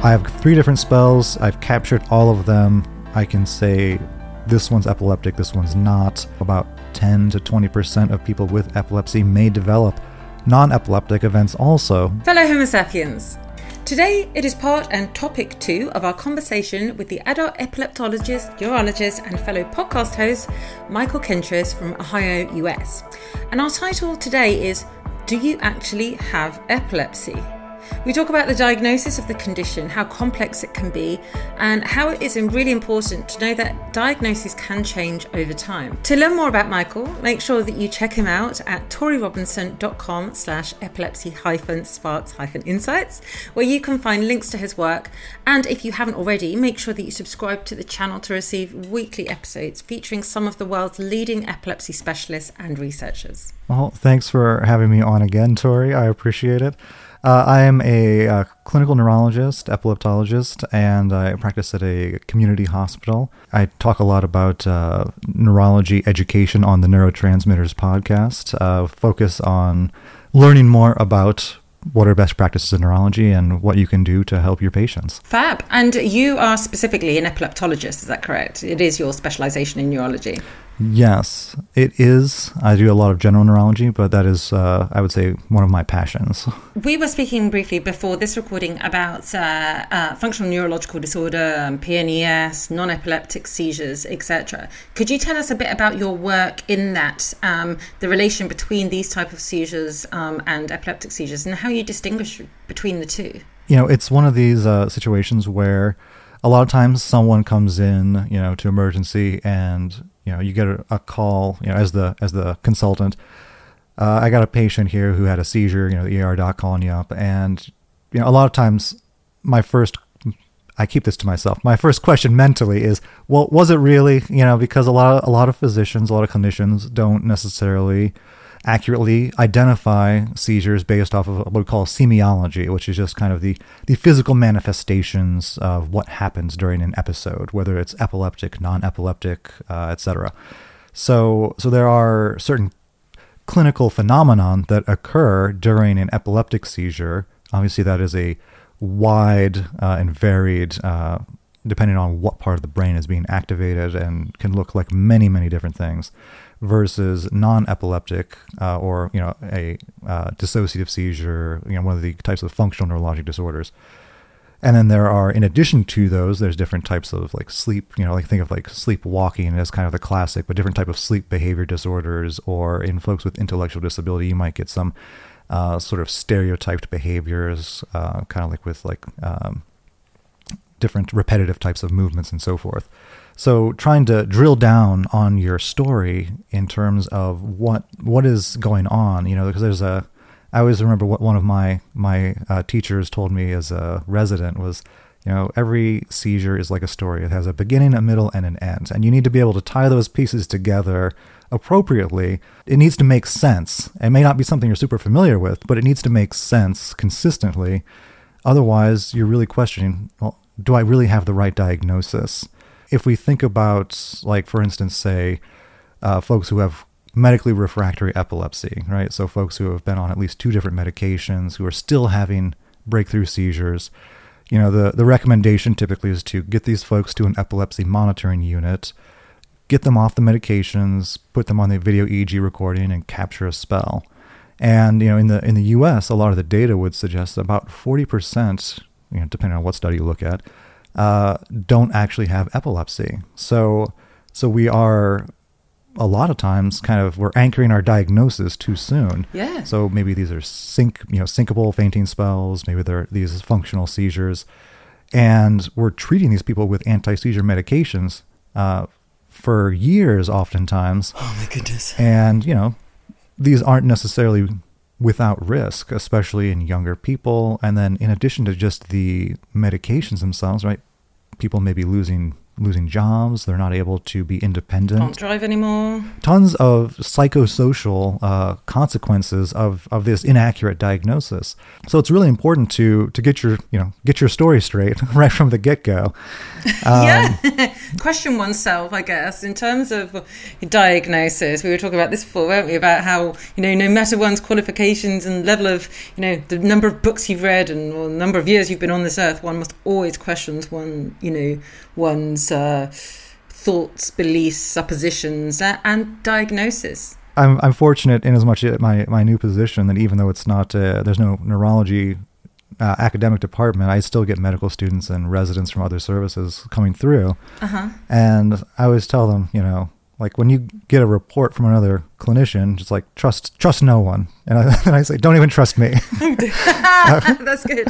I have three different spells. I've captured all of them. I can say this one's epileptic, this one's not. About 10 to 20% of people with epilepsy may develop non epileptic events also. Fellow Homo sapiens, today it is part and topic two of our conversation with the adult epileptologist, neurologist, and fellow podcast host, Michael Kentris from Ohio, US. And our title today is Do You Actually Have Epilepsy? We talk about the diagnosis of the condition, how complex it can be, and how it is really important to know that diagnosis can change over time. To learn more about Michael, make sure that you check him out at toryrobinson.com slash epilepsy hyphen sparks hyphen insights, where you can find links to his work. And if you haven't already, make sure that you subscribe to the channel to receive weekly episodes featuring some of the world's leading epilepsy specialists and researchers. Well, thanks for having me on again, Tori. I appreciate it. Uh, I am a uh, clinical neurologist, epileptologist, and I practice at a community hospital. I talk a lot about uh, neurology education on the Neurotransmitters podcast, uh, focus on learning more about what are best practices in neurology and what you can do to help your patients. Fab. And you are specifically an epileptologist, is that correct? It is your specialization in neurology. Yes, it is. I do a lot of general neurology, but that is, uh, I would say, one of my passions. We were speaking briefly before this recording about uh, uh, functional neurological disorder, um, PNES, non epileptic seizures, etc. Could you tell us a bit about your work in that, um, the relation between these type of seizures um, and epileptic seizures, and how you distinguish between the two? You know, it's one of these uh, situations where a lot of times someone comes in, you know, to emergency and you know you get a, a call you know as the as the consultant. Uh, i got a patient here who had a seizure you know the er doc calling you up and you know a lot of times my first i keep this to myself my first question mentally is well was it really? You know because a lot of, a lot of physicians a lot of clinicians don't necessarily accurately identify seizures based off of what we call semiology, which is just kind of the, the physical manifestations of what happens during an episode, whether it's epileptic, non-epileptic, uh, etc. So, so there are certain clinical phenomenon that occur during an epileptic seizure. Obviously, that is a wide uh, and varied, uh, depending on what part of the brain is being activated, and can look like many, many different things versus non-epileptic uh, or you know a uh, dissociative seizure, you know one of the types of functional neurologic disorders. And then there are, in addition to those, there's different types of like sleep, you know, like think of like sleepwalking as kind of the classic, but different type of sleep behavior disorders, or in folks with intellectual disability, you might get some uh, sort of stereotyped behaviors, uh, kind of like with like um, different repetitive types of movements and so forth. So trying to drill down on your story in terms of what what is going on, you know, because there's a I always remember what one of my my uh, teachers told me as a resident was, you know, every seizure is like a story. It has a beginning, a middle, and an end, and you need to be able to tie those pieces together appropriately. It needs to make sense. It may not be something you're super familiar with, but it needs to make sense consistently. Otherwise, you're really questioning, well, do I really have the right diagnosis? If we think about, like, for instance, say, uh, folks who have medically refractory epilepsy, right? So, folks who have been on at least two different medications, who are still having breakthrough seizures, you know, the, the recommendation typically is to get these folks to an epilepsy monitoring unit, get them off the medications, put them on the video EEG recording, and capture a spell. And you know, in the in the U.S., a lot of the data would suggest about forty percent, you know, depending on what study you look at, uh, don't actually have epilepsy. So, so we are a lot of times kind of we're anchoring our diagnosis too soon. Yeah. So maybe these are sync, you know, syncopal fainting spells. Maybe they're these functional seizures, and we're treating these people with anti-seizure medications uh, for years, oftentimes. Oh my goodness. And you know, these aren't necessarily without risk, especially in younger people. And then, in addition to just the medications themselves, right? People may be losing losing jobs. They're not able to be independent. Can't drive anymore. Tons of psychosocial uh, consequences of, of this inaccurate diagnosis. So it's really important to to get your you know get your story straight right from the get go. Um, yeah, question oneself, I guess, in terms of diagnosis. We were talking about this before, weren't we? About how you know no matter one's qualifications and level of you know the number of books you've read and or the number of years you've been on this earth, one must always question one you know one's uh, thoughts, beliefs, suppositions, uh, and diagnosis. I'm, I'm fortunate in as much at my, my new position that even though it's not uh, there's no neurology uh, academic department, I still get medical students and residents from other services coming through. Uh-huh. And I always tell them, you know, like when you get a report from another clinician, just like trust trust no one, and I, and I say don't even trust me. That's good.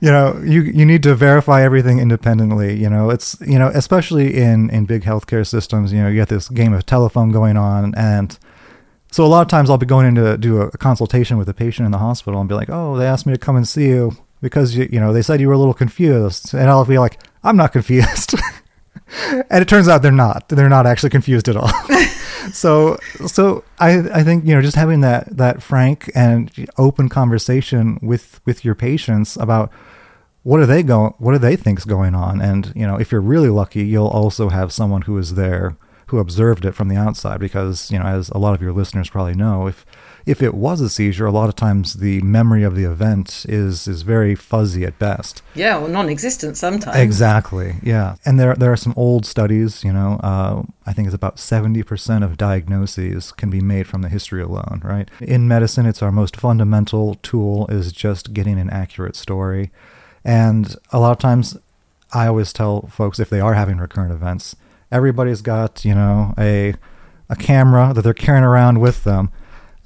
you know, you you need to verify everything independently. You know, it's you know especially in in big healthcare systems. You know, you get this game of telephone going on, and so a lot of times I'll be going in to do a, a consultation with a patient in the hospital and be like, oh, they asked me to come and see you because you you know they said you were a little confused, and I'll be like, I'm not confused. And it turns out they're not. They're not actually confused at all. so so I I think you know just having that that frank and open conversation with with your patients about what are they going what do they think's going on and you know if you're really lucky you'll also have someone who is there who observed it from the outside because you know as a lot of your listeners probably know if if it was a seizure, a lot of times the memory of the event is is very fuzzy at best. Yeah, or non-existent sometimes. Exactly. Yeah, and there there are some old studies. You know, uh, I think it's about seventy percent of diagnoses can be made from the history alone. Right. In medicine, it's our most fundamental tool is just getting an accurate story, and a lot of times, I always tell folks if they are having recurrent events, everybody's got you know a a camera that they're carrying around with them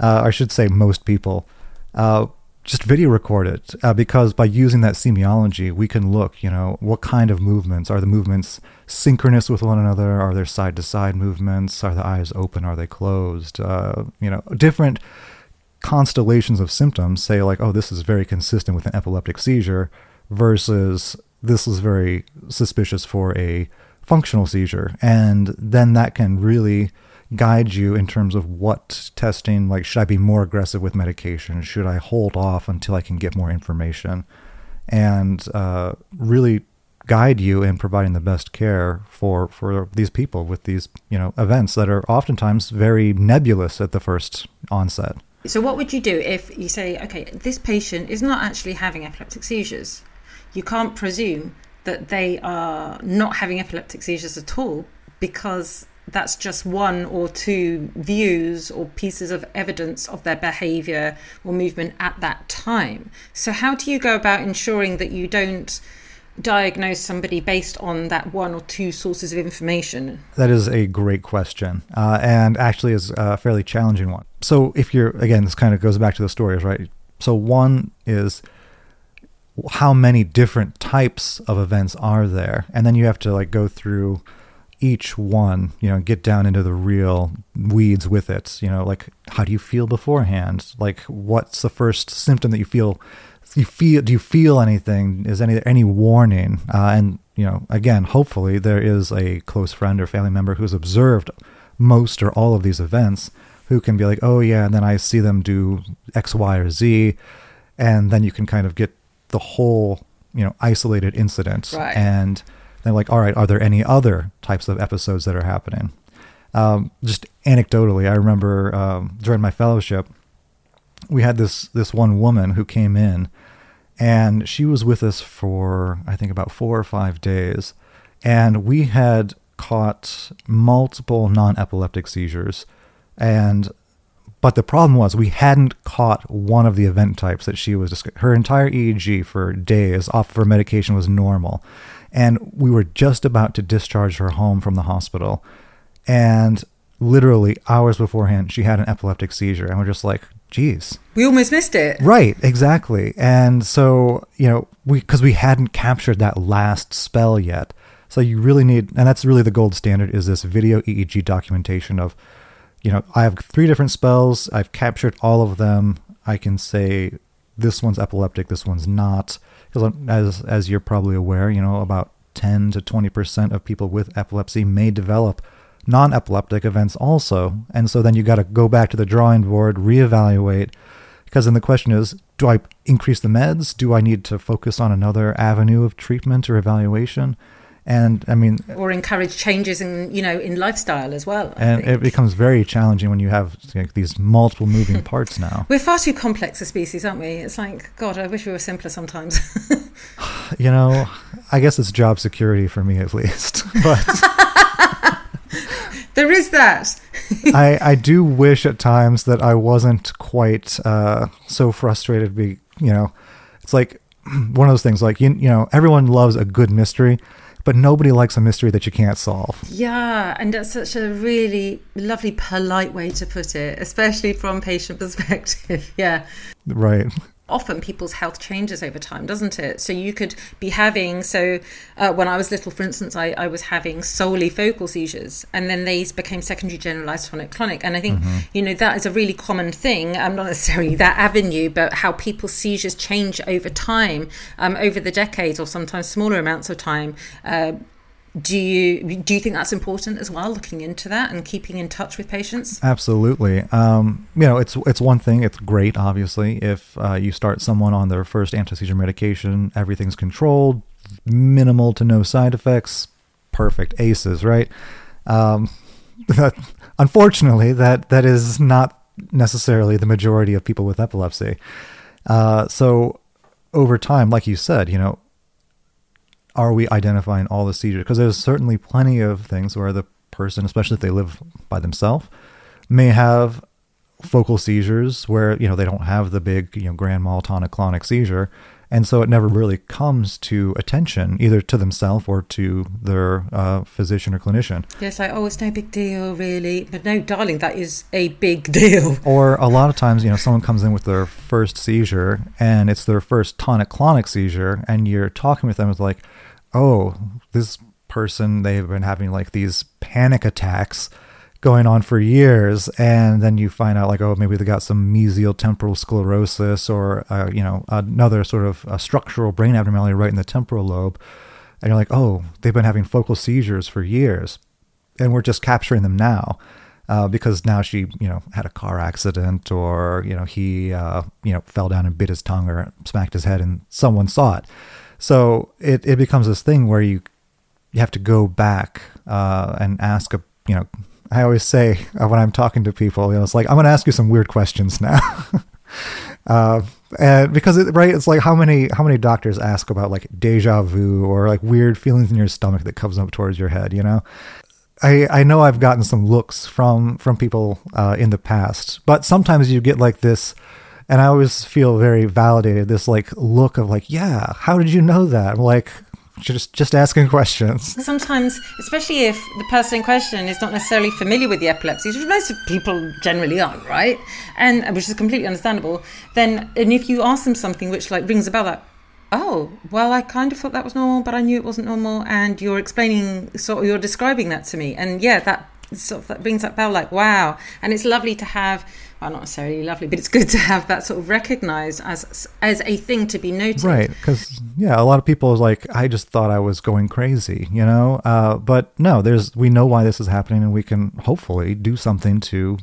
uh, I should say most people, uh, just video record it uh, because by using that semiology, we can look, you know, what kind of movements are the movements synchronous with one another? Are there side to side movements? Are the eyes open? Are they closed? Uh, you know, different constellations of symptoms say like, oh, this is very consistent with an epileptic seizure versus this is very suspicious for a functional seizure. And then that can really guide you in terms of what testing like should i be more aggressive with medication? Should i hold off until i can get more information? And uh, really guide you in providing the best care for for these people with these you know events that are oftentimes very nebulous at the first onset. So what would you do if you say okay this patient is not actually having epileptic seizures. You can't presume that they are not having epileptic seizures at all because that's just one or two views or pieces of evidence of their behavior or movement at that time. So, how do you go about ensuring that you don't diagnose somebody based on that one or two sources of information? That is a great question, uh, and actually is a fairly challenging one. So, if you're again, this kind of goes back to the stories, right? So, one is how many different types of events are there, and then you have to like go through each one, you know, get down into the real weeds with it. You know, like how do you feel beforehand? Like what's the first symptom that you feel? You feel? Do you feel anything? Is any any warning? Uh, and you know, again, hopefully there is a close friend or family member who's observed most or all of these events who can be like, oh yeah, and then I see them do X, Y, or Z, and then you can kind of get the whole you know isolated incident right. and they're like, all right, are there any other types of episodes that are happening? Um, just anecdotally, I remember um, during my fellowship, we had this this one woman who came in, and she was with us for I think about four or five days, and we had caught multiple non-epileptic seizures, and but the problem was we hadn't caught one of the event types that she was. Her entire EEG for days off of her medication was normal, and we were just about to discharge her home from the hospital. And literally hours beforehand, she had an epileptic seizure. And we're just like, geez. We almost missed it. Right, exactly. And so, you know, we, because we hadn't captured that last spell yet. So you really need, and that's really the gold standard, is this video EEG documentation of, you know, I have three different spells. I've captured all of them. I can say this one's epileptic, this one's not because as as you're probably aware, you know about 10 to 20% of people with epilepsy may develop non epileptic events also. And so then you got to go back to the drawing board, reevaluate, because then the question is do I increase the meds? Do I need to focus on another avenue of treatment or evaluation? And I mean, or encourage changes in you know in lifestyle as well. I and think. it becomes very challenging when you have like, these multiple moving parts now. We're far too complex a species, aren't we? It's like God, I wish we were simpler sometimes. you know, I guess it's job security for me at least, but. there is that. I, I do wish at times that I wasn't quite uh, so frustrated. Be you know, it's like one of those things. Like you, you know, everyone loves a good mystery, but nobody likes a mystery that you can't solve. Yeah, and that's such a really lovely, polite way to put it, especially from patient perspective. yeah. Right often people's health changes over time, doesn't it? So you could be having, so uh, when I was little, for instance, I, I, was having solely focal seizures, and then these became secondary generalized tonic clonic. And I think, mm-hmm. you know, that is a really common thing. I'm um, not necessarily that avenue, but how people's seizures change over time, um, over the decades, or sometimes smaller amounts of time. Uh, do you do you think that's important as well looking into that and keeping in touch with patients? Absolutely. Um, you know it's it's one thing it's great obviously if uh, you start someone on their first anti-seizure medication everything's controlled minimal to no side effects perfect aces right? Um, unfortunately that that is not necessarily the majority of people with epilepsy. Uh, so over time like you said you know are we identifying all the seizures? Because there's certainly plenty of things where the person, especially if they live by themselves, may have focal seizures where you know they don't have the big you know grand mal tonic clonic seizure and so it never really comes to attention either to themselves or to their uh, physician or clinician. Yes like oh it's no big deal really. But no darling that is a big deal. Or a lot of times you know someone comes in with their first seizure and it's their first tonic clonic seizure and you're talking with them with like oh, this person, they've been having like these panic attacks going on for years and then you find out like oh maybe they got some mesial temporal sclerosis or uh, you know another sort of structural brain abnormality right in the temporal lobe and you're like oh they've been having focal seizures for years and we're just capturing them now uh, because now she you know had a car accident or you know he uh, you know fell down and bit his tongue or smacked his head and someone saw it. So it, it becomes this thing where you you have to go back uh, and ask a you know I always say uh, when I'm talking to people, you know, it's like I'm going to ask you some weird questions now. uh, and because it, right, it's like how many how many doctors ask about like deja vu or like weird feelings in your stomach that comes up towards your head, you know. I, I know I've gotten some looks from from people uh, in the past, but sometimes you get like this and I always feel very validated. This like look of like, yeah, how did you know that? I'm like, just just asking questions. Sometimes, especially if the person in question is not necessarily familiar with the epilepsy, which most people generally aren't, right? And uh, which is completely understandable. Then, and if you ask them something which like rings a bell, like, oh, well, I kind of thought that was normal, but I knew it wasn't normal, and you're explaining, sort of, you're describing that to me, and yeah, that sort of that brings that bell, like, wow, and it's lovely to have well, not necessarily lovely, but it's good to have that sort of recognized as as a thing to be noted. Right, because yeah, a lot of people like, I just thought I was going crazy, you know. Uh, but no, there's we know why this is happening, and we can hopefully do something to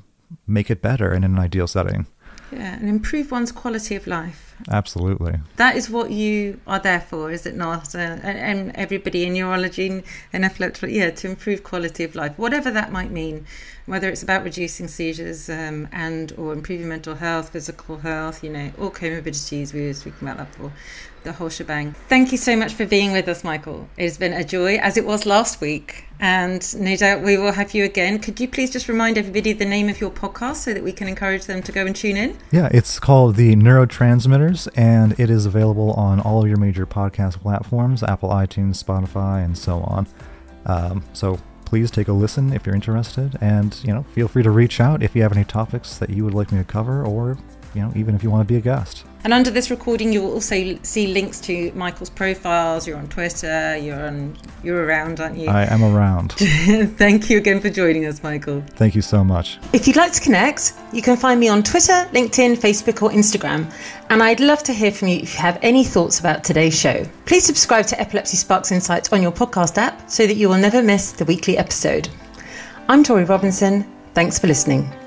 make it better in an ideal setting. Yeah, and improve one's quality of life. Absolutely. That is what you are there for, is it not? Uh, and everybody in neurology and epilepsy, yeah, to improve quality of life, whatever that might mean whether it's about reducing seizures um, and or improving mental health, physical health, you know, all comorbidities. We were speaking about that for the whole shebang. Thank you so much for being with us, Michael. It has been a joy, as it was last week, and no doubt we will have you again. Could you please just remind everybody the name of your podcast so that we can encourage them to go and tune in? Yeah, it's called The Neurotransmitters, and it is available on all of your major podcast platforms Apple, iTunes, Spotify, and so on. Um, so please take a listen if you're interested, and you know, feel free to reach out if you have any topics that you would like me to cover, or you know, even if you want to be a guest. And under this recording, you will also see links to Michael's profiles. You're on Twitter. You're on. You're around, aren't you? I am around. Thank you again for joining us, Michael. Thank you so much. If you'd like to connect, you can find me on Twitter, LinkedIn, Facebook, or Instagram. And I'd love to hear from you if you have any thoughts about today's show. Please subscribe to Epilepsy Sparks Insights on your podcast app so that you will never miss the weekly episode. I'm Tori Robinson. Thanks for listening.